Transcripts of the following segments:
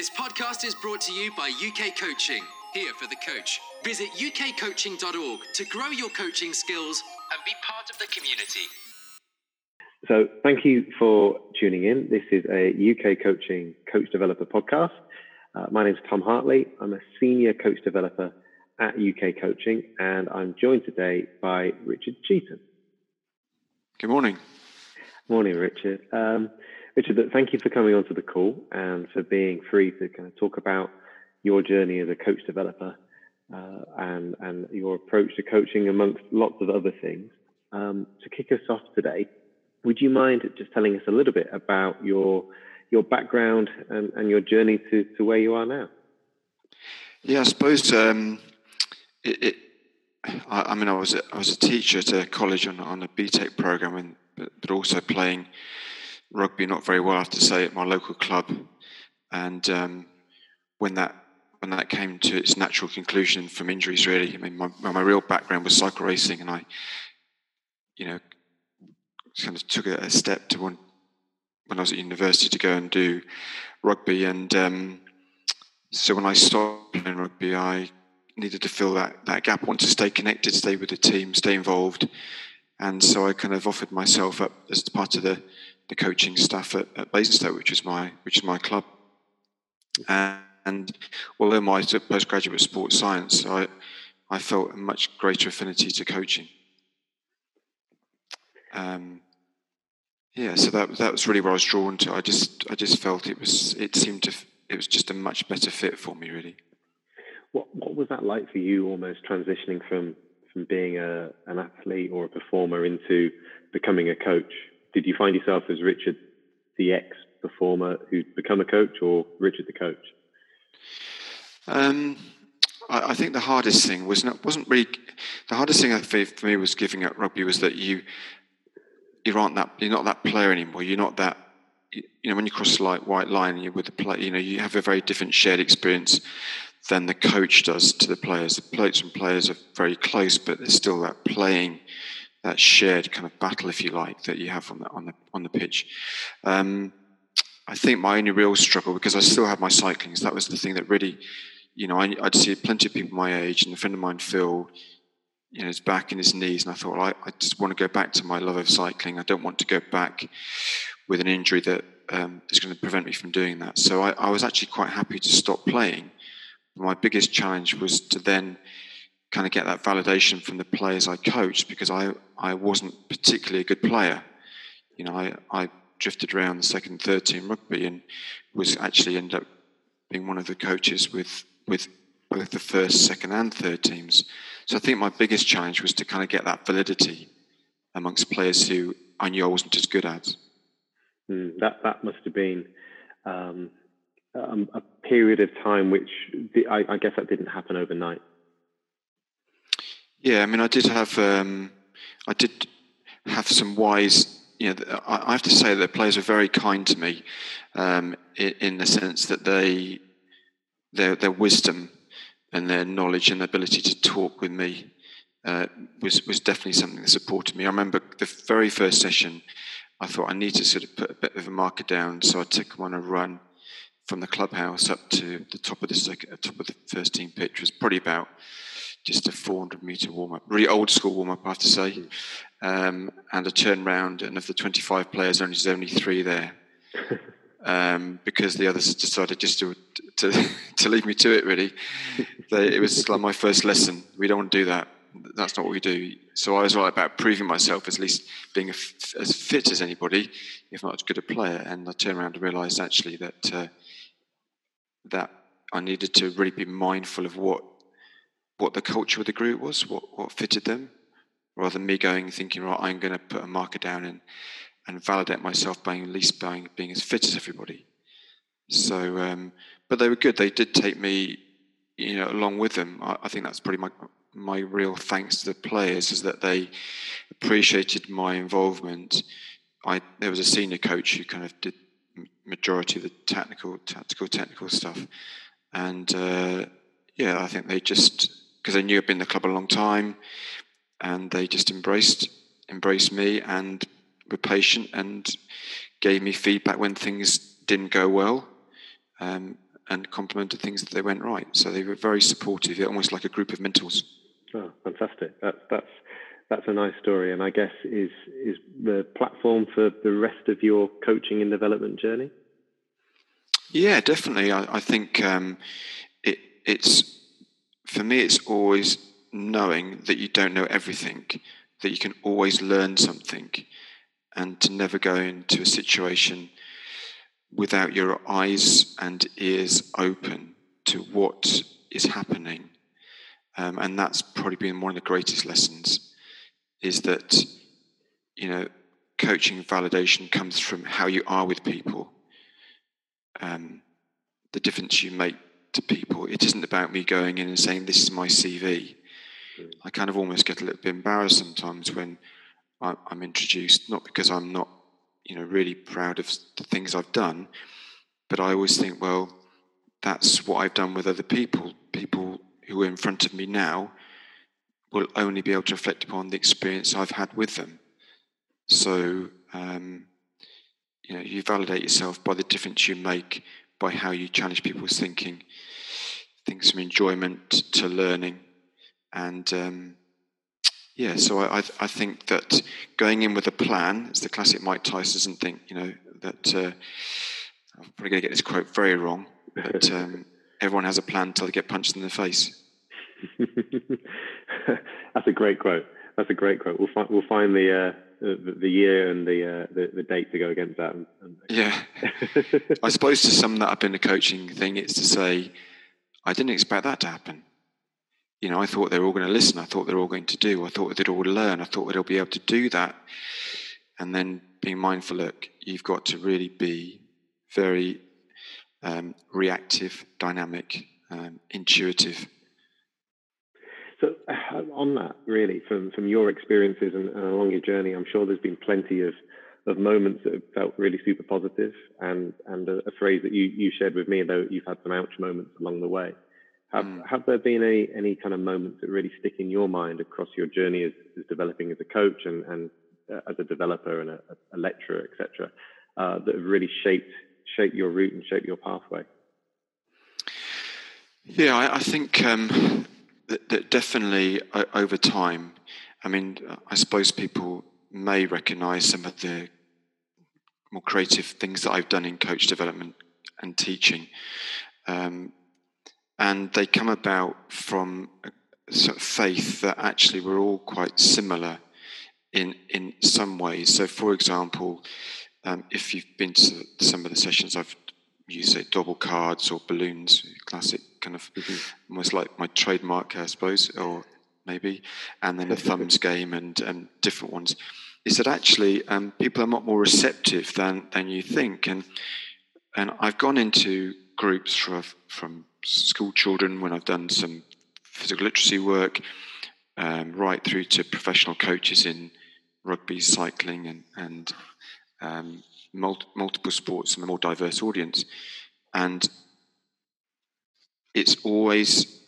This podcast is brought to you by UK Coaching, here for the coach. Visit ukcoaching.org to grow your coaching skills and be part of the community. So, thank you for tuning in. This is a UK Coaching Coach Developer podcast. Uh, my name is Tom Hartley. I'm a senior coach developer at UK Coaching, and I'm joined today by Richard Cheetham. Good morning. Morning, Richard. Um, Richard, thank you for coming onto the call and for being free to kind of talk about your journey as a coach developer uh, and and your approach to coaching amongst lots of other things. Um, to kick us off today, would you mind just telling us a little bit about your your background and, and your journey to, to where you are now? Yeah, I suppose um, it, it I, I, mean, I was a, I was a teacher at a college on on a BTEC program, and but, but also playing rugby not very well, I have to say, at my local club. And um, when that when that came to its natural conclusion from injuries, really, I mean, my, my real background was cycle racing, and I, you know, kind of took a, step to one when I was at university to go and do rugby. And um, so when I stopped playing rugby, I needed to fill that, that gap. I wanted to stay connected, stay with the team, stay involved. And so I kind of offered myself up as part of the the coaching staff at, at Basingstoke, which is my which is my club. And although my postgraduate sports science, I I felt a much greater affinity to coaching. Um, yeah, so that that was really where I was drawn to. I just I just felt it was it seemed to it was just a much better fit for me, really. What what was that like for you? Almost transitioning from from being a an athlete or a performer into becoming a coach did you find yourself as Richard, the ex performer who'd become a coach, or Richard the coach? Um, I, I, think the hardest thing was not wasn't really the hardest thing for me was giving up rugby was that you you aren't that you're not that player anymore. You're not that you know when you cross the light, white line you're with the play. You know you have a very different shared experience than the coach does to the players. The coach and players are very close, but there's still that playing that shared kind of battle, if you like, that you have on the on the on the pitch. Um, I think my only real struggle, because I still have my cycling, so that was the thing that really, you know, I, would see plenty of people my age, and a friend of mine, Phil, you know, his back and his knees, and I thought, well, I, I, just want to go back to my love of cycling. I don't want to go back with an injury that um, is going to prevent me from doing that. So I, I was actually quite happy to stop playing. My biggest challenge was to then kind of get that validation from the players I coached because I, I wasn't particularly a good player. You know, I, I drifted around the second, third team rugby and was actually ended up being one of the coaches with with both the first, second, and third teams. So I think my biggest challenge was to kind of get that validity amongst players who I knew I wasn't as good at. Mm, that that must have been um, a period of time which the, I, I guess that didn't happen overnight. Yeah, I mean, I did have, um, I did have some wise. You know, I have to say that players were very kind to me, um, in, the sense that they, their their wisdom and their knowledge and ability to talk with me uh, was was definitely something that supported me. I remember the very first session. I thought I need to sort of put a bit of a marker down, so I took him on a run from the clubhouse up to the top of the second, top of the first team pitch. It was probably about just a 400 meter warm up, really old school warm up, I have to say. Um, and a turned round, and of the 25 players, only there's only three there. Um, because the others decided just to, to, to leave me to it. Really, they, it was like my first lesson. We don't want to do that. That's not what we do. So I was all about proving myself, as least being as fit as anybody, if not as good a player. And I turned around and realised actually that uh, that I needed to really be mindful of what what the culture of the group was, what, what fitted them, rather than me going thinking, right, I'm going to put a marker down and, and validate myself by at least being, being as fit as everybody. So, um, but they were good. They did take me, you know, along with them. I, I think that's probably my my real thanks to the players is that they appreciated my involvement. I there was a senior coach who kind of did majority of the technical, tactical, technical stuff, and uh, yeah, I think they just because they knew I'd been in the club a long time, and they just embraced embraced me and were patient and gave me feedback when things didn't go well. Um, and complimented things that they went right. So they were very supportive, almost like a group of mentors. Oh, fantastic! That's that's that's a nice story, and I guess is is the platform for the rest of your coaching and development journey. Yeah, definitely. I, I think um, it, it's for me. It's always knowing that you don't know everything, that you can always learn something, and to never go into a situation without your eyes and ears open to what is happening. Um, and that's probably been one of the greatest lessons is that, you know, coaching validation comes from how you are with people, um, the difference you make to people. It isn't about me going in and saying, This is my CV. Mm. I kind of almost get a little bit embarrassed sometimes when I'm introduced, not because I'm not you know, really proud of the things I've done. But I always think, well, that's what I've done with other people. People who are in front of me now will only be able to reflect upon the experience I've had with them. So, um, you know, you validate yourself by the difference you make, by how you challenge people's thinking, things from enjoyment to learning, and um, yeah, so I, I think that going in with a plan, it's the classic Mike Tyson thing, you know, that uh, I'm probably going to get this quote very wrong, but um, everyone has a plan until they get punched in the face. That's a great quote. That's a great quote. We'll find we'll find the uh, the, the, year and the, uh, the, the date to go against that. And, and... Yeah, I suppose to sum that up in the coaching thing, it's to say I didn't expect that to happen you know, I thought they were all going to listen. I thought they were all going to do. I thought they'd all learn. I thought they'd all be able to do that. And then being mindful, look, you've got to really be very um, reactive, dynamic, um, intuitive. On that, really, from from your experiences and, and, along your journey, I'm sure there's been plenty of of moments that have felt really super positive, and and a, a phrase that you you shared with me, though you've had some ouch moments along the way. Have, mm. have there been any, any kind of moments that really stick in your mind across your journey as, as developing as a coach and, and uh, as a developer and a, a lecturer, etc., uh, that have really shaped shaped your route and shaped your pathway? Yeah, I, I think um, that, definitely over time. I mean, I suppose people may recognise some of the more creative things that I've done in coach development and teaching. Um, and they come about from a sort of faith that actually we're all quite similar in in some ways. So, for example, um, if you've been to some of the sessions I've used, say double cards or balloons, classic kind of mm-hmm. almost like my trademark, I suppose, or maybe, and then a thumbs game and and different ones. Is that actually um, people are a lot more receptive than than you think, and and I've gone into groups from from school children when I've done some physical literacy work, um, right through to professional coaches in rugby, cycling, and, and um, multi- multiple sports and a more diverse audience. And it's always,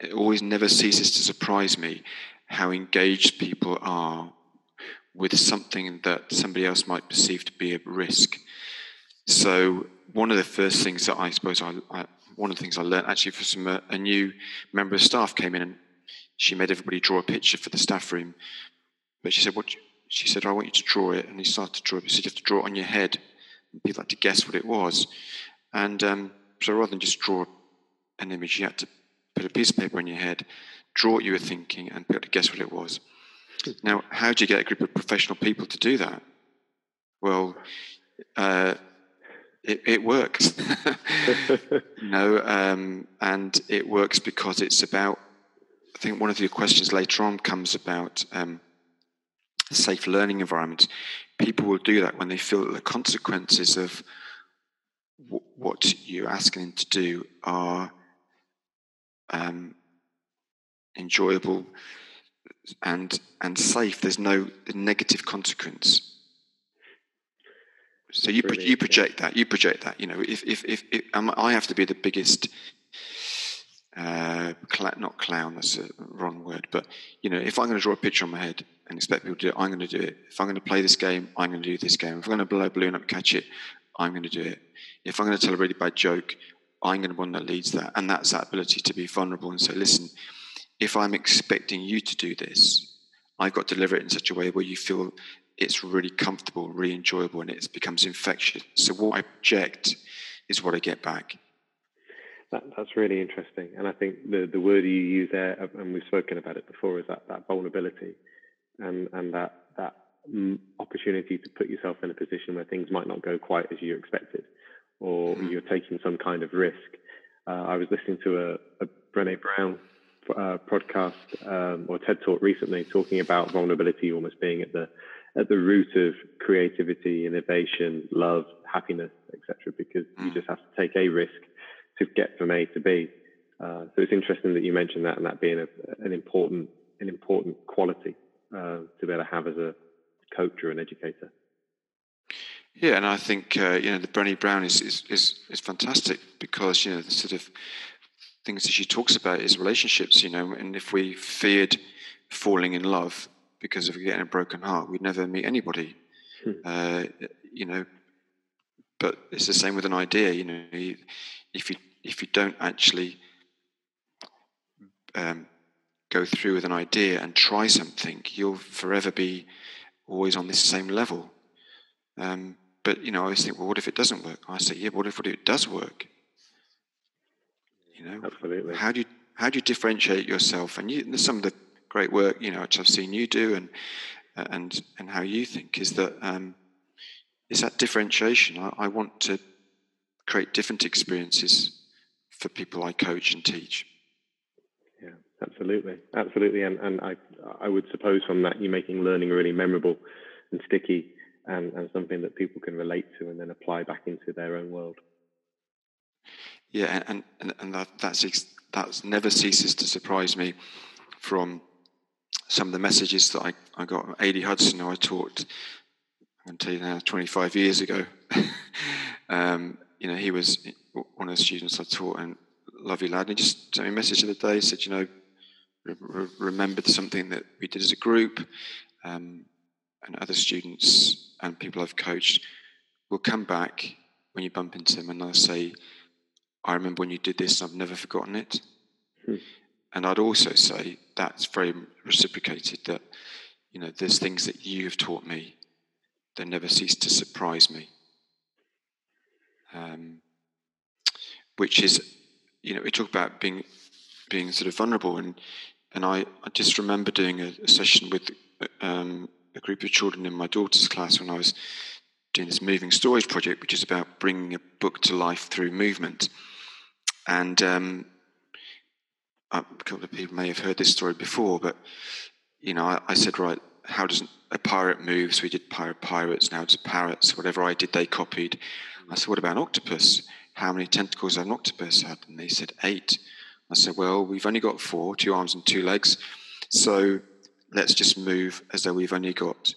it always never ceases to surprise me how engaged people are with something that somebody else might perceive to be a risk. So one of the first things that I suppose I, I one of the things I learned actually from some, uh, a new member of staff came in and she made everybody draw a picture for the staff room. But she said, "What?" She said, "I want you to draw it." And he started to draw it. He said, "You have to draw it on your head." And people had to guess what it was. And um, so rather than just draw an image, you had to put a piece of paper on your head, draw what you were thinking, and be able to guess what it was. Now, how do you get a group of professional people to do that? Well, uh, it, it works. know, um, and it works because it's about. I think one of your questions later on comes about um, safe learning environments. People will do that when they feel that the consequences of w- what you're asking them to do are um, enjoyable and and safe. There's no negative consequence. So you you project that you project that you know if if if, if um, I have to be the biggest uh, cl- not clown that's a wrong word but you know if I'm going to draw a picture on my head and expect people to do it I'm going to do it if I'm going to play this game I'm going to do this game if I'm going to blow a balloon up catch it I'm going to do it if I'm going to tell a really bad joke I'm going to be one that leads that. And that's that ability to be vulnerable and say, listen, if I'm expecting you to do this, I've got to deliver it in such a way where you feel it's really comfortable, really enjoyable, and it becomes infectious. So what I project is what I get back. That, that's really interesting, and I think the the word you use there, and we've spoken about it before, is that that vulnerability, and and that that opportunity to put yourself in a position where things might not go quite as you expected, or mm. you're taking some kind of risk. Uh, I was listening to a, a Brené Brown uh, podcast um, or TED talk recently talking about vulnerability almost being at the at the root of creativity, innovation, love, happiness, etc. Because mm. you just have to take a risk to get from A to B. Uh, so it's interesting that you mentioned that and that being a, an important an important quality uh, to be able to have as a coach or an educator. Yeah, and I think uh, you know the Brené Brown is, is is is fantastic because you know the sort of things that she talks about is relationships. You know, and if we feared falling in love because of getting a broken heart, we'd never meet anybody. Hmm. Uh, you know, but it's the same with an idea. You know, if you if you don't actually um, go through with an idea and try something, you'll forever be always on this same level. Um, but you know, I always think, well, what if it doesn't work? I say, yeah, what if, what if it does work? You know, absolutely. How do you how do you differentiate yourself? And you, some of the great work, you know, which I've seen you do, and and and how you think is that um, is that differentiation. I, I want to create different experiences for people I coach and teach. Absolutely, absolutely, and and I I would suppose from that you're making learning really memorable and sticky, and and something that people can relate to and then apply back into their own world. Yeah, and and, and that that's that's never ceases to surprise me from some of the messages that I, I got from. Hudson, who I taught, you now, 25 years ago. um, you know, he was one of the students I taught, and lovely lad. And he just sent me a message the other day, said, you know, re- remembered something that we did as a group, um, and other students and people I've coached will come back when you bump into them and they'll say, I remember when you did this, and I've never forgotten it. Hmm. And I'd also say that's very reciprocated that, you know, there's things that you have taught me that never cease to surprise me. Um, which is, you know, we talk about being being sort of vulnerable, and and I, I just remember doing a, a session with um, a group of children in my daughter's class when I was doing this moving stories project, which is about bringing a book to life through movement. And um, a couple of people may have heard this story before, but you know, I, I said, right, how does a pirate move? So we did pirate pirates, now it's parrots. Whatever I did, they copied. I said, what about an octopus? How many tentacles an octopus had? And they said eight. I said, well, we've only got four, two arms and two legs. So let's just move as though we've only got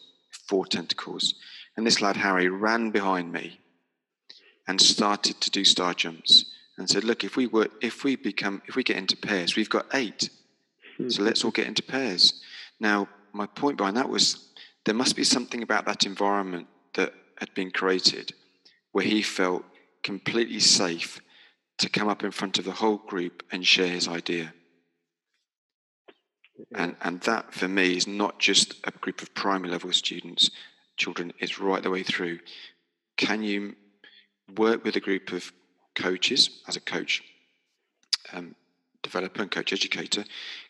four tentacles. And this lad, Harry, ran behind me and started to do star jumps and said, look, if we were, if we become, if we get into pairs, we've got eight. So hmm. let's all get into pairs. Now, my point behind that was there must be something about that environment that had been created where he felt completely safe to come up in front of the whole group and share his idea. And, and that for me is not just a group of primary level students, children, it's right the way through. Can you work with a group of coaches as a coach, um, developer and coach educator?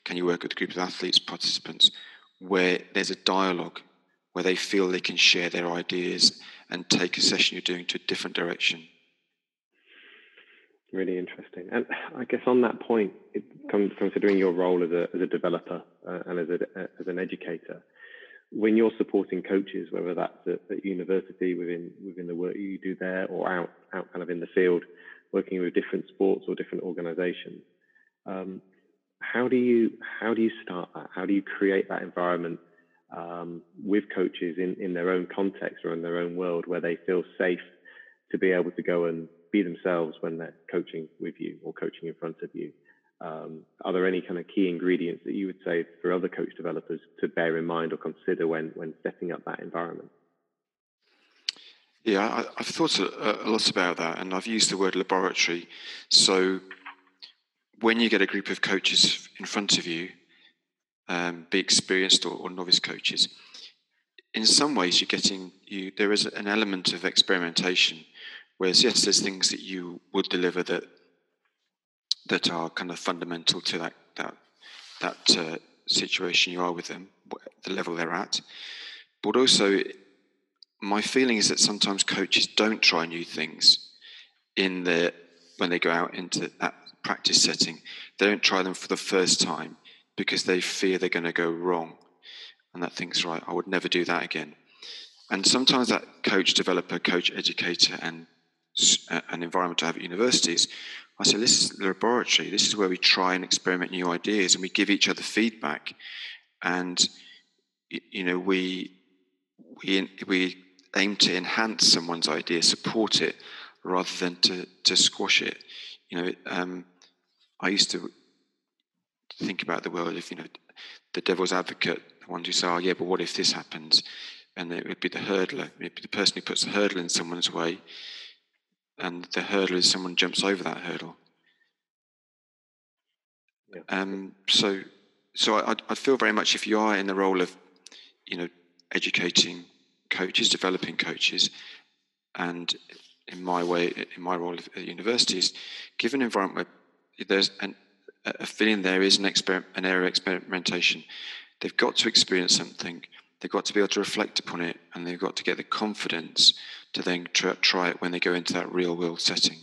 Can you work with a group of athletes, participants, where there's a dialogue, where they feel they can share their ideas and take a session you're doing to a different direction? Really interesting. And I guess on that point, it, considering your role as a, as a developer uh, and as, a, as an educator, when you're supporting coaches, whether that's at, at, university within within the work you do there, or out out kind of in the field, working with different sports or different organisations, um, how do you how do you start that? How do you create that environment um, with coaches in in their own context or in their own world where they feel safe to be able to go and be themselves when they're coaching with you or coaching in front of you. Um, are there any kind of key ingredients that you would say for other coach developers to bear in mind or consider when when setting up that environment? Yeah, I, have thought a, a, lot about that, and I've used the word laboratory. So, when you get a group of coaches in front of you, um, be experienced or, or, novice coaches, in some ways you're getting you. There is an element of experimentation, whereas yes, there's things that you would deliver that that are kind of fundamental to that that that uh, situation you are with them, the level they're at. But also, my feeling is that sometimes coaches don't try new things in the when they go out into that practice setting. They don't try them for the first time because they fear they're going to go wrong, and that thinks right. I would never do that again. And sometimes that coach, developer, coach, educator, and an environment to have at universities I said, this is the laboratory. This is where we try and experiment new ideas and we give each other feedback. And, you know, we, we, we aim to enhance someone's idea, support it, rather than to, to squash it. You know, um, I used to think about the world if, you know, the devil's advocate, the ones who say, oh, yeah, but what if this happens? And it would be the hurdler, it would be the person who puts the hurdle in someone's way and the hurdle is someone jumps over that hurdle. Yeah. Um, so, so I, I feel very much if you are in the role of, you know, educating coaches, developing coaches, and in my way, in my role at universities, give an environment where there's an, a feeling there is an, exper- an area of experimentation. They've got to experience something. They've got to be able to reflect upon it, and they've got to get the confidence to then try it when they go into that real world setting.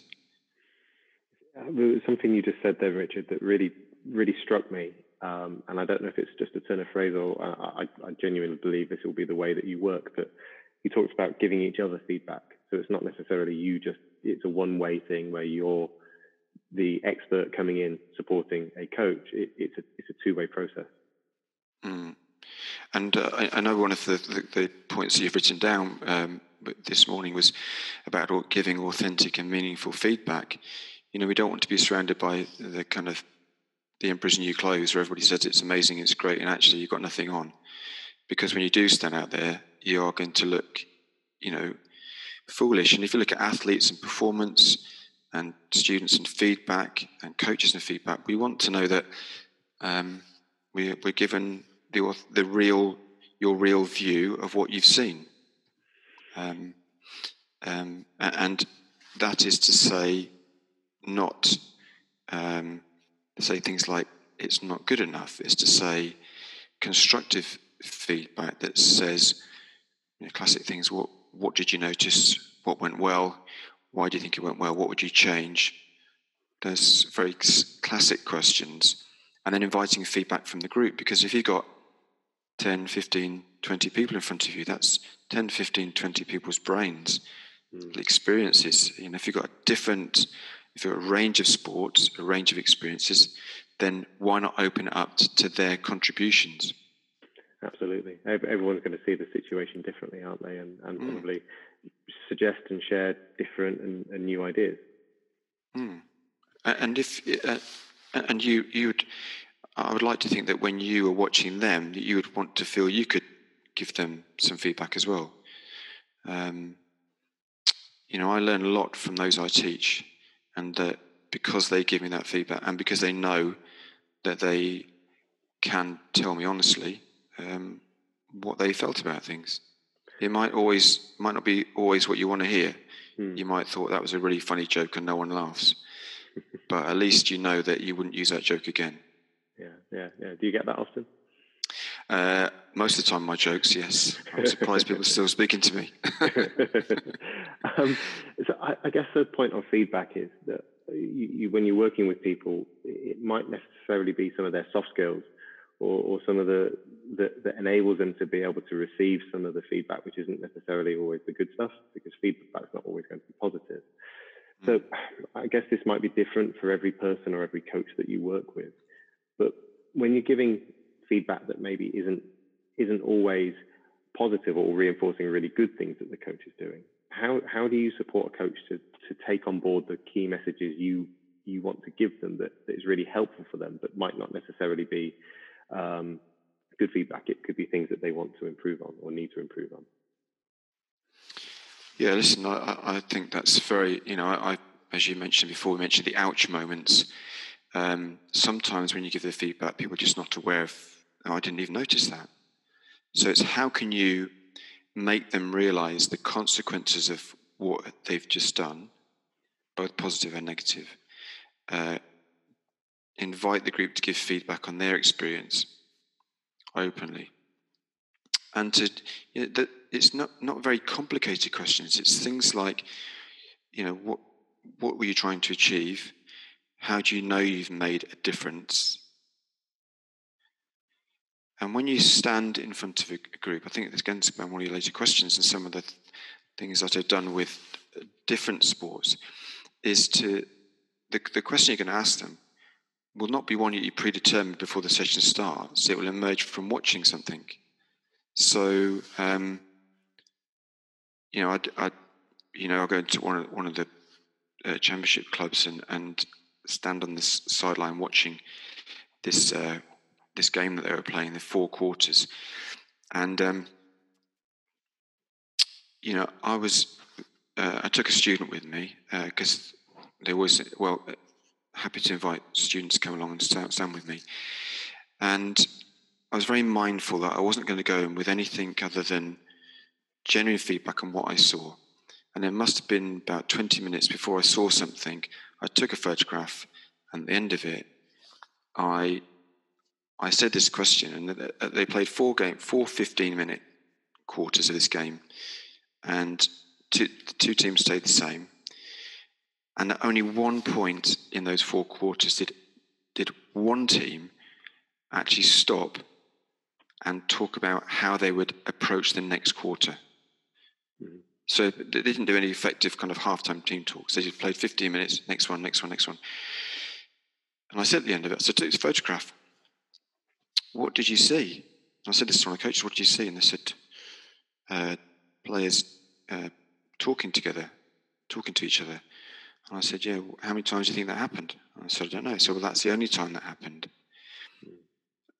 Uh, something you just said there, Richard, that really, really struck me. Um, and I don't know if it's just a turn of phrase or I, I, genuinely believe this will be the way that you work. But you talked about giving each other feedback. So it's not necessarily you just, it's a one way thing where you're the expert coming in supporting a coach. It, it's, a, it's a two way process. Mm. And uh, I, I, know one of the, the, the, points that you've written down um, this morning was about giving authentic and meaningful feedback. You know, we don't want to be surrounded by the kind of the emperor's new clothes where everybody says it's amazing, it's great, and actually you've got nothing on. Because when you do stand out there, you are going to look, you know, foolish. And if you look at athletes and performance and students and feedback and coaches and feedback, we want to know that um, we, we're given the, the real, your real view of what you've seen. Um, um, and that is to say, not um, say things like it's not good enough. It's to say constructive feedback that says you know, classic things. What what did you notice? What went well? Why do you think it went well? What would you change? Those very classic questions, and then inviting feedback from the group because if you've got 10, 15, 20 people in front of you, that's 10, 15, 20 people's brains, mm. experiences. You know, if you've got a different, if you've got a range of sports, a range of experiences, then why not open it up to, to their contributions? Absolutely. Everyone's going to see the situation differently, aren't they? And, and mm. probably suggest and share different and, and new ideas. Mm. And if, uh, and you, you'd, I would like to think that when you are watching them, that you would want to feel you could give them some feedback as well. Um, you know, I learn a lot from those I teach, and that because they give me that feedback, and because they know that they can tell me honestly um, what they felt about things. It might always might not be always what you want to hear. Hmm. You might thought that was a really funny joke and no one laughs, but at least you know that you wouldn't use that joke again. Yeah, yeah, yeah. Do you get that often? Uh, most of the time, my jokes, yes. I'm surprised people are still speaking to me. um, so I, I, guess the point of feedback is that you, you, when you're working with people, it might necessarily be some of their soft skills or, or some of the that, that enables them to be able to receive some of the feedback, which isn't necessarily always the good stuff, because feedback is not always going to be positive. So mm. I guess this might be different for every person or every coach that you work with. But when you're giving feedback that maybe isn't isn't always positive or reinforcing really good things that the coach is doing, how how do you support a coach to to take on board the key messages you you want to give them that, that is really helpful for them, but might not necessarily be um, good feedback. It could be things that they want to improve on or need to improve on. Yeah, listen, I, I think that's very, you know, I, as you mentioned before, we mentioned the ouch moments. Um, sometimes when you give the feedback, people are just not aware of, oh, I didn't even notice that. So it's how can you make them realize the consequences of what they've just done, both positive and negative. Uh, invite the group to give feedback on their experience openly. And to, you know, that it's not, not very complicated questions. It's things like, you know, what, what were you trying to achieve? How do you know you've made a difference? And when you stand in front of a group, I think it's going to be one of your later questions and some of the th- things that I've done with different sports is to the, the question you're going to ask them will not be one that you predetermined before the session starts. It will emerge from watching something. So, um, you know, I, you know, I go into one of one of the uh, championship clubs and and stand on this sideline watching this uh, this game that they were playing, the four quarters, and um, you know, I was uh, I took a student with me because uh, there was well happy to invite students to come along and stand, stand with me, and I was very mindful that I wasn't going to go in with anything other than genuine feedback on what I saw. And it must have been about 20 minutes before I saw something. I took a photograph, and at the end of it, I I said this question, and they played four game, four 15 minute quarters of this game, and two, the two teams stayed the same. And at only one point in those four quarters did did one team actually stop and talk about how they would approach the next quarter. So they didn't do any effective kind of halftime team talks. They just played 15 minutes, next one, next one, next one. And I said at the end of it, so I took this photograph what did you see? I said this to my coaches, what did you see? And they said, uh, players uh, talking together, talking to each other. And I said, yeah, how many times do you think that happened? And I said, I don't know. So, well, that's the only time that happened.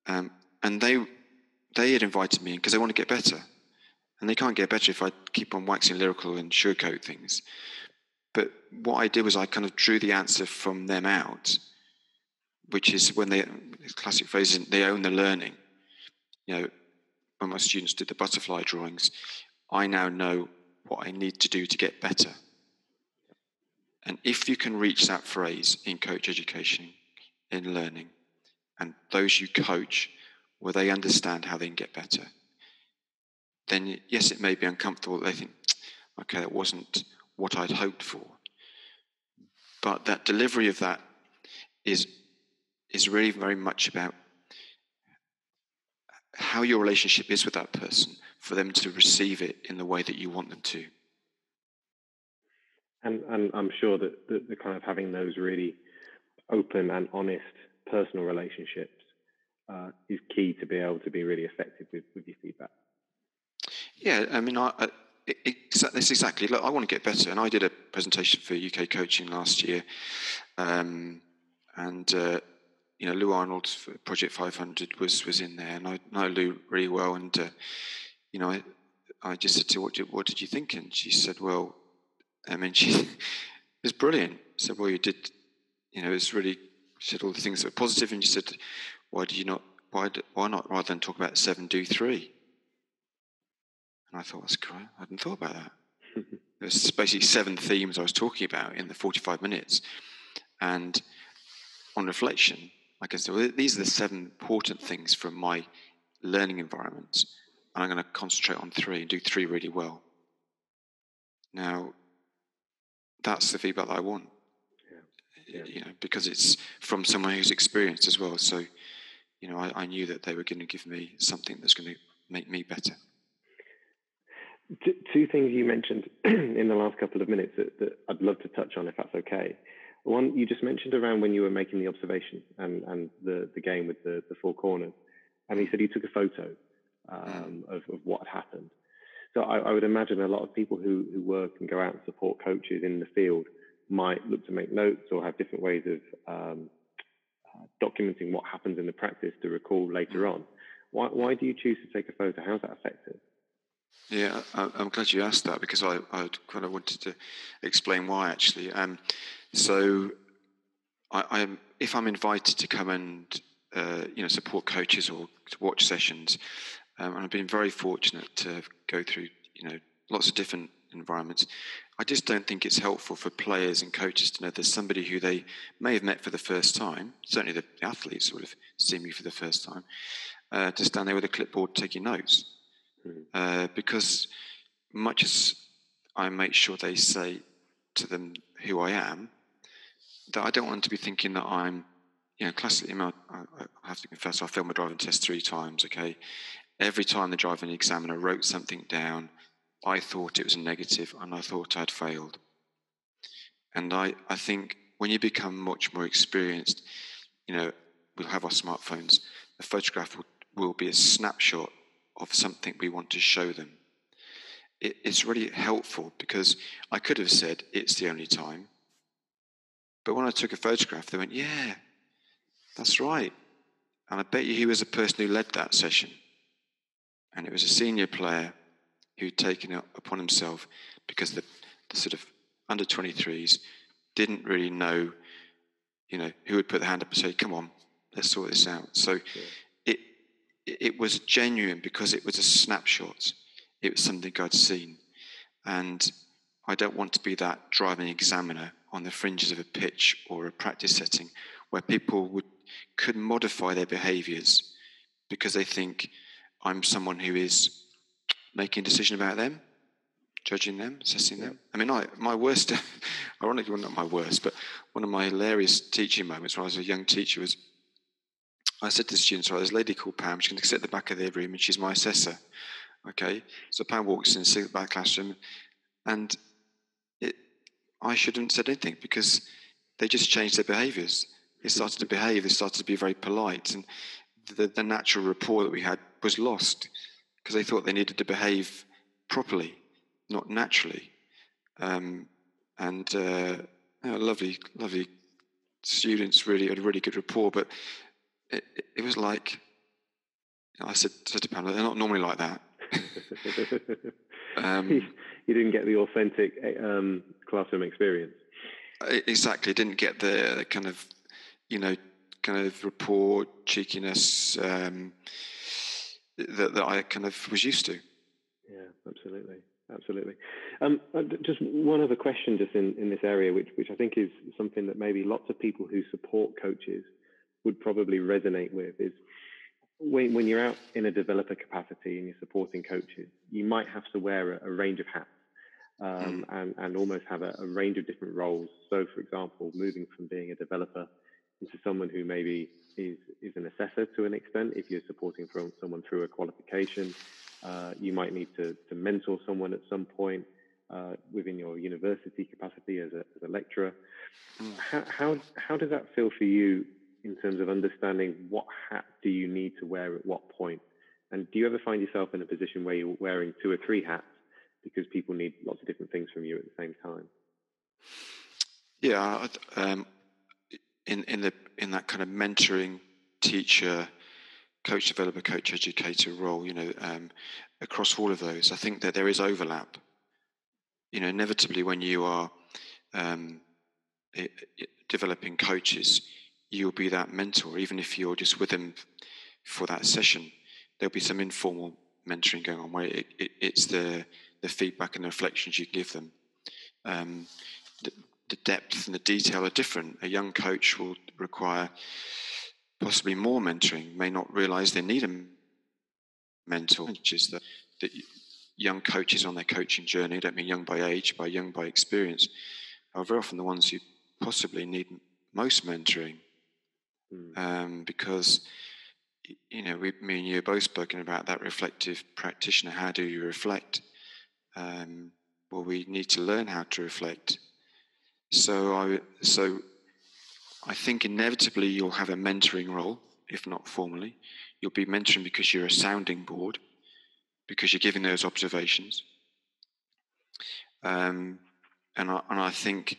Um, and they, they had invited me in because they want to get better. And they can't get better if I keep on waxing lyrical and sugarcoat things. But what I did was I kind of drew the answer from them out which is when they classic phrase is they own the learning. You know, when my students did the butterfly drawings, I now know what I need to do to get better. And if you can reach that phrase in coach education, in learning, and those you coach, where they understand how they can get better, then yes, it may be uncomfortable. They think, okay, that wasn't what I'd hoped for. But that delivery of that is is really very much about how your relationship is with that person for them to receive it in the way that you want them to. And, and I'm sure that the, the kind of having those really open and honest personal relationships uh, is key to be able to be really effective with, with your feedback. Yeah, I mean, I, I it, that's exactly. Look, I want to get better, and I did a presentation for UK coaching last year, um, and uh, you know, Lou Arnold's Project 500 was was in there, and I know Lou really well. And uh, you know, I, I just said to her, what did, what did you think? And she said, well, I mean, she was brilliant. I said, well, you did, you know, it's really said all the things that were positive, and she said, why did you not? Why why not rather than talk about seven, do three? And I thought that's great. I hadn't thought about that. There's basically seven themes I was talking about in the 45 minutes, and on reflection, like I said, well, these are the seven important things from my learning environment, and I'm going to concentrate on three and do three really well. Now, that's the feedback that I want. Yeah. Yeah. You know, because it's from someone who's experienced as well. So, you know, I, I knew that they were going to give me something that's going to make me better. Two things you mentioned in the last couple of minutes that, that I'd love to touch on, if that's okay. One you just mentioned around when you were making the observation and, and the, the game with the, the four corners, and he said he took a photo um, of, of what had happened. So I, I, would imagine a lot of people who, who work and go out and support coaches in the field might look to make notes or have different ways of um, uh, documenting what happens in the practice to recall later on. Why, why do you choose to take a photo? How's that effective? Yeah, I, am glad you asked that because I, I kind of wanted to explain why actually. Um, so, I, am if I'm invited to come and uh, you know support coaches or to watch sessions, um, and I've been very fortunate to go through you know lots of different environments. I just don't think it's helpful for players and coaches to know there's somebody who they may have met for the first time. Certainly, the athletes would have seen me for the first time. Uh, to stand there with a clipboard taking notes. Uh, because much as I make sure they say to them who I am, that I don't want to be thinking that I'm, you know, classically, I, I have to confess, I failed my driving test three times. Okay, every time the driving examiner wrote something down I thought it was a negative and I thought I'd failed. And I, I think when you become much more experienced, you know, we'll have our smartphones, the photograph will, will be a snapshot of something we want to show them. It, it's really helpful because I could have said it's the only time. But when I took a photograph, they went, yeah, that's right. And I bet you he was the person who led that session. And it was a senior player who'd taken it upon himself because the, the sort of under 23s didn't really know, you know, who would put the hand up and say, come on, let's sort this out. So. It, was genuine because it was a snapshot. It was something I'd seen. And I don't want to be that driving examiner on the fringes of a pitch or a practice setting where people would could modify their behaviors because they think I'm someone who is making a decision about them, judging them, assessing them. I mean, I, my worst, ironically, well, not my worst, but one of my hilarious teaching moments when I was a young teacher was I said to the students, right, there's a lady called Pam, she's going to sit at the back of the room and she's my assessor. Okay, so Pam walks in, sits the back classroom, and it, I shouldn't have said anything because they just changed their behaviours. They started to behave, they started to be very polite, and the, the natural rapport that we had was lost because they thought they needed to behave properly, not naturally. Um, and uh, lovely, lovely students really had a really good rapport, but it, it was like I said, said to Pamela, they're not normally like that. um, you didn't get the authentic um, classroom experience. Exactly, didn't get the kind of, you know, kind of rapport, cheekiness. Um, that, that I kind of was used to. Yeah, absolutely. Absolutely. Um, uh, just one other question, just in, in this area, which which I think is something that maybe lots of people who support coaches would probably resonate with is when, when you're out in a developer capacity and you're supporting coaches, you might have to wear a, a range of hats um, mm. and, and almost have a, a, range of different roles. So, for example, moving from being a developer into someone who maybe is, is an assessor to an extent. If you're supporting from someone through a qualification, uh, you might need to, to mentor someone at some point uh, within your university capacity as a, as a lecturer. Mm. How, how, how does that feel for you in terms of understanding what hat do you need to wear at what point? And do you ever find yourself in a position where you're wearing two or three hats because people need lots of different things from you at the same time? Yeah, um, in in the in that kind of mentoring teacher coach developer coach educator role you know um, across all of those i think that there is overlap you know inevitably when you are um, it, it, developing coaches you'll be that mentor even if you're just with them for that session there'll be some informal mentoring going on where it, it's the the feedback and the reflections you give them um, the depth and the detail are different. A young coach will require possibly more mentoring, may not realize they need a mentor, which is that, that young coaches on their coaching journey, I don't mean young by age, but young by experience, are very often the ones who possibly need most mentoring. Mm. Um, because, you know, we, me and you have both spoken about that reflective practitioner. How do you reflect? Um, well, we need to learn how to reflect so I so I think inevitably you'll have a mentoring role, if not formally. You'll be mentoring because you're a sounding board, because you're giving those observations. Um, and I, and I think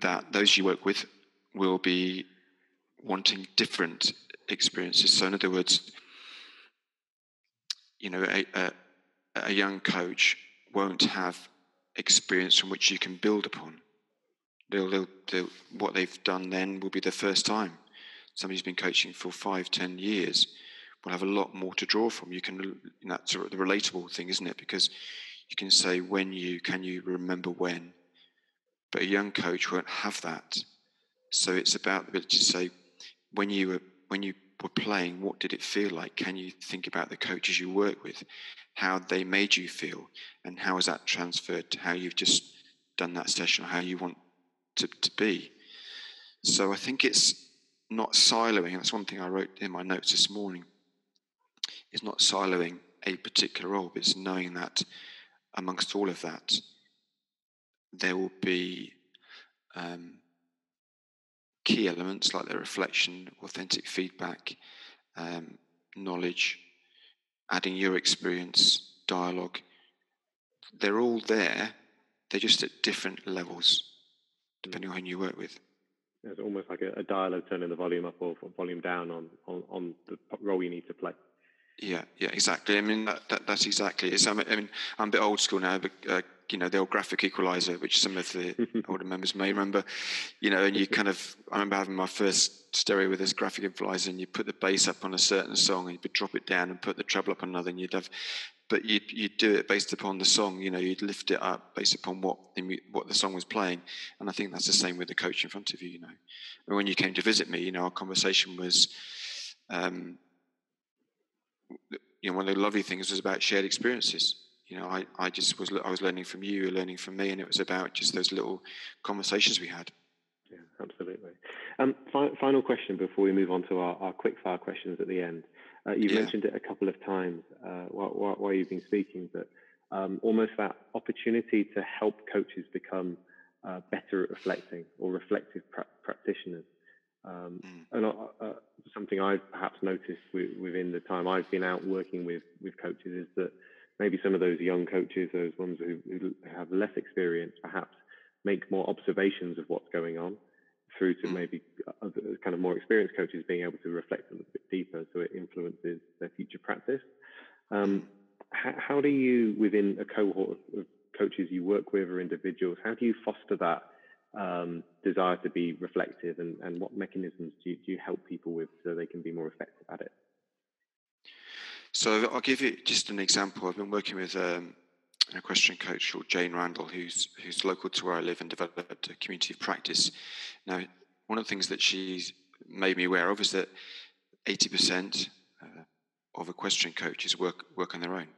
that those you work with will be wanting different experiences. So, in other words, you know, a, a, a young coach won't have experience from which you can build upon. They'll, they'll, they'll, what they've done then will be their first time. Somebody who's been coaching for five, ten years will have a lot more to draw from. You can, that's sort of the relatable thing, isn't it? Because you can say when you, can you remember when? But a young coach won't have that. So it's about the ability to say, when you were, when you were playing, what did it feel like? Can you think about the coaches you work with, how they made you feel, and how has that transferred to how you've just done that session, or how you want to, to be? So I think it's not siloing. That's one thing I wrote in my notes this morning. It's not siloing a particular role, but it's knowing that amongst all of that, there will be um, key elements like the reflection, authentic feedback, um, knowledge, adding your experience, dialogue. They're all there. They're just at different levels, depending on who you work with. It's almost like a, a dialogue turning the volume up or volume down on, on, on the role you need to play. Yeah, yeah, exactly. I mean, that, that, that's exactly it. So, I mean, I'm a bit old school now, but uh, you know, the old graphic equalizer, which some of the older members may remember, you know, and you kind of, I remember having my first stereo with this graphic equalizer and you put the bass up on a certain song and you'd drop it down and put the treble up on another and you'd have, but you'd, you'd do it based upon the song, you know, you'd lift it up based upon what the, what the song was playing. And I think that's the same with the coach in front of you, you know. And when you came to visit me, you know, our conversation was, um, you know, one of the lovely things was about shared experiences. You know, I, I just was I was learning from you, you were learning from me, and it was about just those little conversations we had. Yeah, absolutely. Um, fi- final question before we move on to our, our quick fire questions at the end. Uh, you've yeah. mentioned it a couple of times uh, while, while, while, you've been speaking, but um, almost that opportunity to help coaches become uh, better at reflecting or reflective pra- practitioners. Um, mm. And uh, uh, something I've perhaps noticed within the time I've been out working with with coaches is that maybe some of those young coaches, those ones who, who have less experience, perhaps make more observations of what's going on, through to mm. maybe other, kind of more experienced coaches being able to reflect a little bit deeper, so it influences their future practice. Um, how, how, do you, within a cohort of, of coaches you work with or individuals, how do you foster that? Um, desire to be reflective and, and what mechanisms do you, do you help people with so they can be more effective at it? So I'll give you just an example. I've been working with um, equestrian coach called Jane Randall, who's who's local to where I live and developed a community of practice. Now, one of the things that she's made me aware of is that 80% uh, of equestrian coaches work work on their own.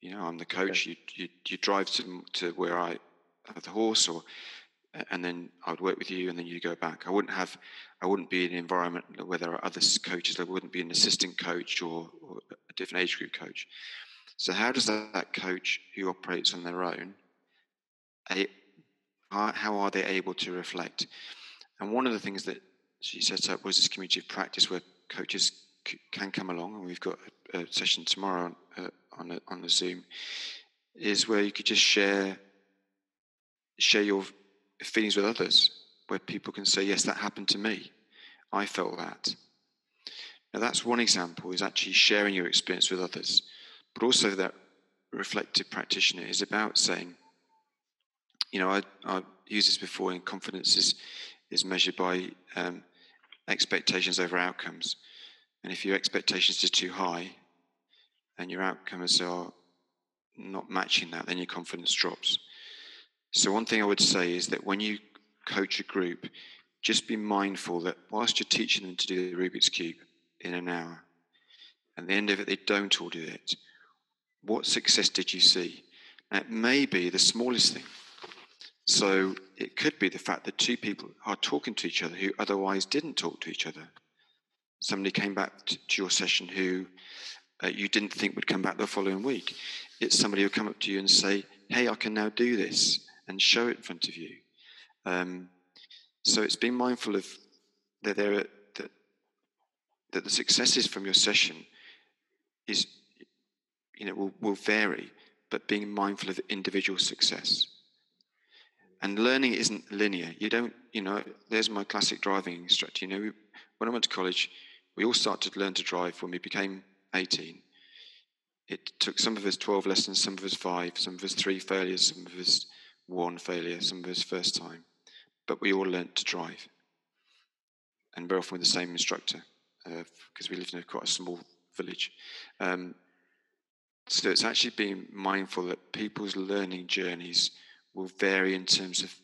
You know, I'm the coach. Okay. You, you you drive to to where I have the horse, or and then I would work with you, and then you go back. I wouldn't have, I wouldn't be in an environment where there are other coaches. I wouldn't be an assistant coach or, or a different age group coach. So how does that coach who operates on their own, how are they able to reflect? And one of the things that she set up was this community of practice where coaches can come along, and we've got a, session tomorrow on, uh, on, a, on the Zoom, is where you could just share share your feelings with others where people can say, Yes, that happened to me. I felt that. Now, that's one example, is actually sharing your experience with others. But also, that reflective practitioner is about saying, you know, I, I used this before, in confidence is, is measured by um, expectations over outcomes. And if your expectations are too high and your outcomes are not matching that, then your confidence drops. So, one thing I would say is that when you coach a group, just be mindful that whilst you're teaching them to do the Rubik's Cube in an hour, at the end of it, they don't all do it. What success did you see? Now, it may be the smallest thing. So, it could be the fact that two people are talking to each other who otherwise didn't talk to each other. Somebody came back to your session who uh, you didn't think would come back the following week. It's somebody who'll come up to you and say, Hey, I can now do this and show it in front of you. Um, so it's being mindful of that there are, that, that the successes from your session is you know will, will vary, but being mindful of individual success. And learning isn't linear. You don't, you know, there's my classic driving instructor. You know, when I went to college, we all started to learn to drive when we became 18. it took some of us 12 lessons, some of us five, some of us three failures, some of us one failure, some of us first time. But we all learnt to drive. And very often with the same instructor, because uh, we lived in a quite a small village. Um, so it's actually being mindful that people's learning journeys will vary in terms of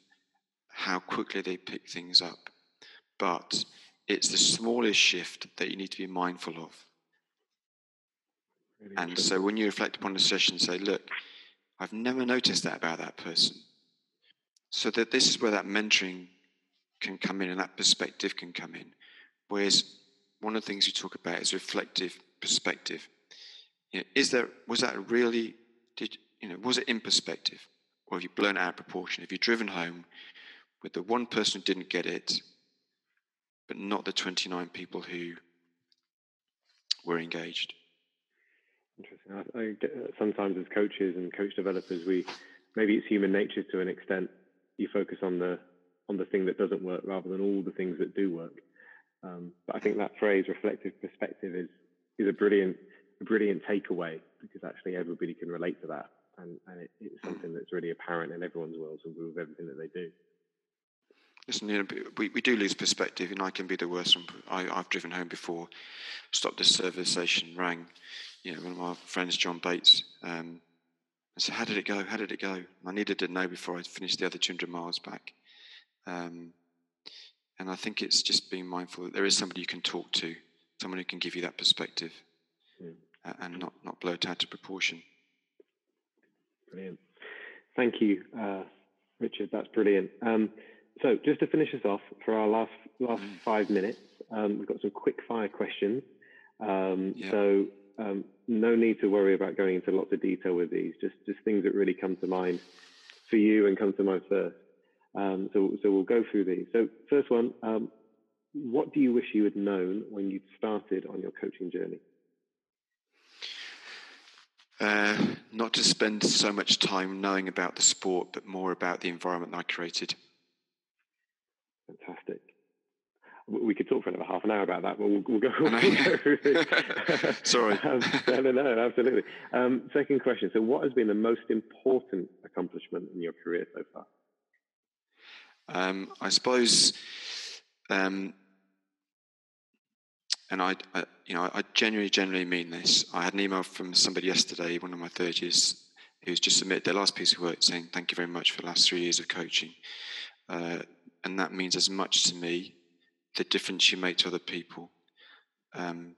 how quickly they pick things up. But it's the smallest shift that you need to be mindful of. Really and so when you reflect upon the session say, look, I've never noticed that about that person. So that this is where that mentoring can come in and that perspective can come in. Whereas one of the things you talk about is reflective perspective. You know, is there was that really did you know was it in perspective, or have you blown out of proportion? Have you driven home with the one person who didn't get it, but not the twenty nine people who were engaged? Interesting. I, I sometimes as coaches and coach developers, we maybe it's human nature to an extent. You focus on the on the thing that doesn't work rather than all the things that do work. Um, but I think that phrase "reflective perspective" is is a brilliant a brilliant takeaway because actually everybody can relate to that, and, and it, it's something that's really apparent in everyone's world and with everything that they do. Listen, you know, we, we do lose perspective, and I can be the worst. I, I've driven home before, stopped a service station, rang, you know, one of my friends, John Bates. Um, Said, "How did it go? How did it go?" I needed to know before I finished the other 200 miles back. Um, and I think it's just being mindful that there is somebody you can talk to, someone who can give you that perspective, mm. and not not blow it out of proportion. Brilliant. Thank you, uh, Richard. That's brilliant. Um, so, just to finish us off for our last last mm. five minutes, um, we've got some quick fire questions. Um, yep. So, um, no need to worry about going into lots of detail with these. Just just things that really come to mind for you and come to mind first. Um, so so we'll go through these. So first one, um, what do you wish you had known when you started on your coaching journey? Uh, not to spend so much time knowing about the sport, but more about the environment that I created. Fantastic. We could talk for another half an hour about that, but we'll, we'll go, we'll Sorry. um, no, no, no, absolutely. Um, second question. So, what has been the most important accomplishment in your career so far? Um, I suppose, um, and I, I, you know, I genuinely, genuinely mean this. I had an email from somebody yesterday, one of my third years, who's just submitted their last piece of work saying, "Thank you very much for the last three years of coaching," uh, and that means as much to me the difference you make to other people. Um,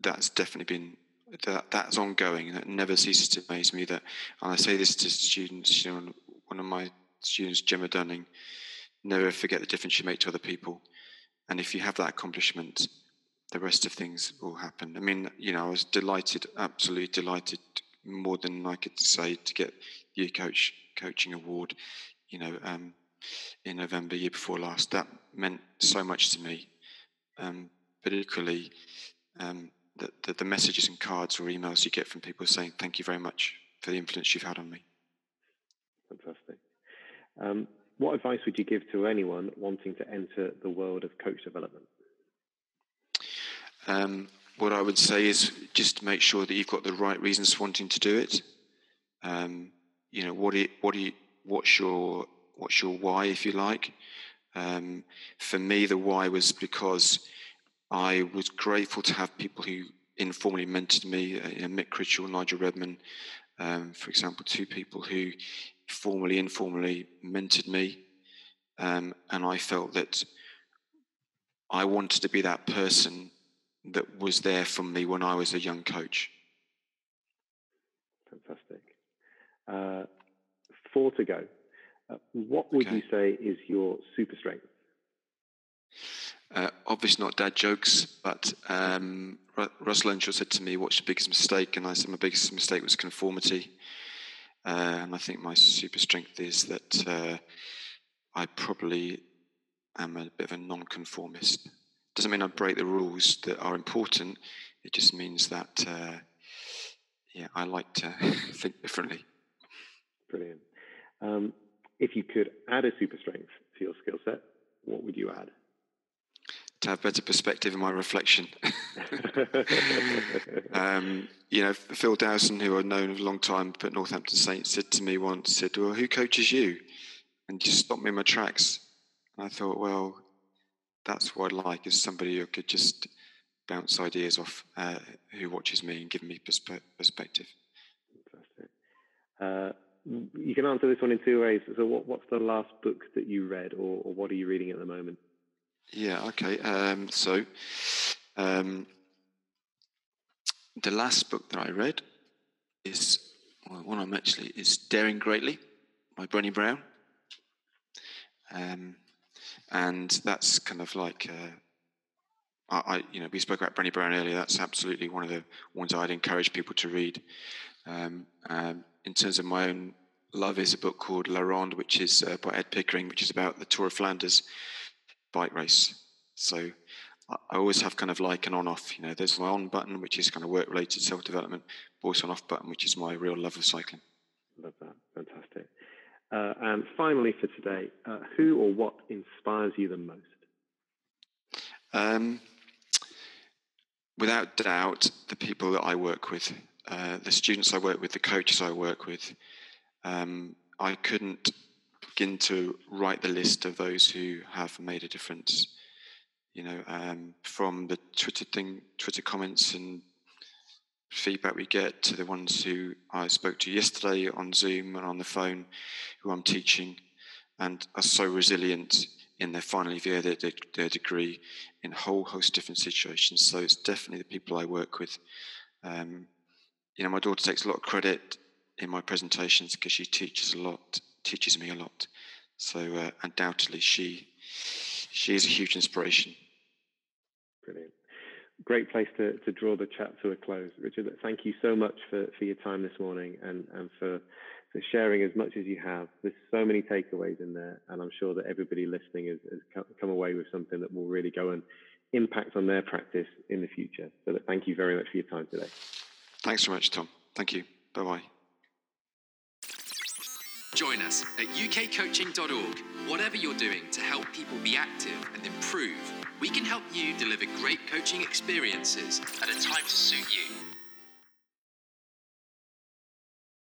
that's definitely been that that's ongoing and it never ceases to amaze me that and I say this to students, you know, one of my students, Gemma Dunning, never forget the difference you make to other people. And if you have that accomplishment, the rest of things will happen. I mean, you know, I was delighted, absolutely delighted, more than I could say, to get the coach coaching award. You know, um, in November, year before last. That meant so much to me. Um, but equally, um, the, the, the, messages and cards or emails you get from people saying, thank you very much for the influence you've had on me. Fantastic. Um, what advice would you give to anyone wanting to enter the world of coach development? Um, what I would say is just make sure that you've got the right reasons for wanting to do it. Um, you know, what, it, what you, what's your what's your why, if you like. Um, for me, the why was because I was grateful to have people who informally mentored me, uh, Mick Critchell, Nigel Redman, um, for example, two people who formally, informally mentored me. Um, and I felt that I wanted to be that person that was there for me when I was a young coach. Fantastic. Uh, four to go. Uh, what would okay. you say is your super strength? Uh, obviously not dad jokes, but um, Russell Earnshaw said to me, "What's your biggest mistake?" And I said, "My biggest mistake was conformity." Uh, and I think my super strength is that uh, I probably am a bit of a non-conformist. Doesn't mean I break the rules that are important. It just means that, uh, yeah, I like to think differently. Brilliant. Um, if you could add a super strength to your skill set, what would you add? to have better perspective in my reflection. um, you know, Phil Dowson, who I've known for a long time at Northampton Saints, said to me once, said, well, who coaches you? And just stopped me in my tracks. And I thought, well, that's what I'd like, is somebody who could just bounce ideas off uh, who watches me and give me perspe- perspective. Fantastic. Uh, you can answer this one in two ways. So, what, what's the last book that you read, or, or what are you reading at the moment? Yeah, okay. Um, so, um, the last book that I read is well, one I'm actually is Daring Greatly by Brené Brown, um, and that's kind of like uh, I, you know, we spoke about Brené Brown earlier. That's absolutely one of the ones I'd encourage people to read. Um, um, in terms of my own love, is a book called La Ronde, which is uh, by Ed Pickering, which is about the Tour of Flanders bike race. So I, always have kind of like an on-off. You know, there's my on button, which is kind of work-related self-development, but also an off button, which is my real love of cycling. Love that. Fantastic. Uh, and finally, for today, uh, who or what inspires you the most? Um, without doubt, the people that I work with, uh, the students I work with, the coaches I work with, um, I couldn't begin to write the list of those who have made a difference. You know, um, from the Twitter thing, Twitter comments and feedback we get to the ones who I spoke to yesterday on Zoom and on the phone, who I'm teaching, and are so resilient in their final year their, their degree in a whole host of different situations. So it's definitely the people I work with. Um, you know, my daughter takes a lot of credit in my presentations because she teaches a lot, teaches me a lot. So uh, undoubtedly, she she is a huge inspiration. Brilliant. Great place to, to draw the chat to a close. Richard, thank you so much for, for your time this morning and, and for for sharing as much as you have. There's so many takeaways in there, and I'm sure that everybody listening has, has come away with something that will really go and impact on their practice in the future. So thank you very much for your time today. Thanks so much, Tom. Thank you. Bye bye. Join us at ukcoaching.org. Whatever you're doing to help people be active and improve, we can help you deliver great coaching experiences at a time to suit you.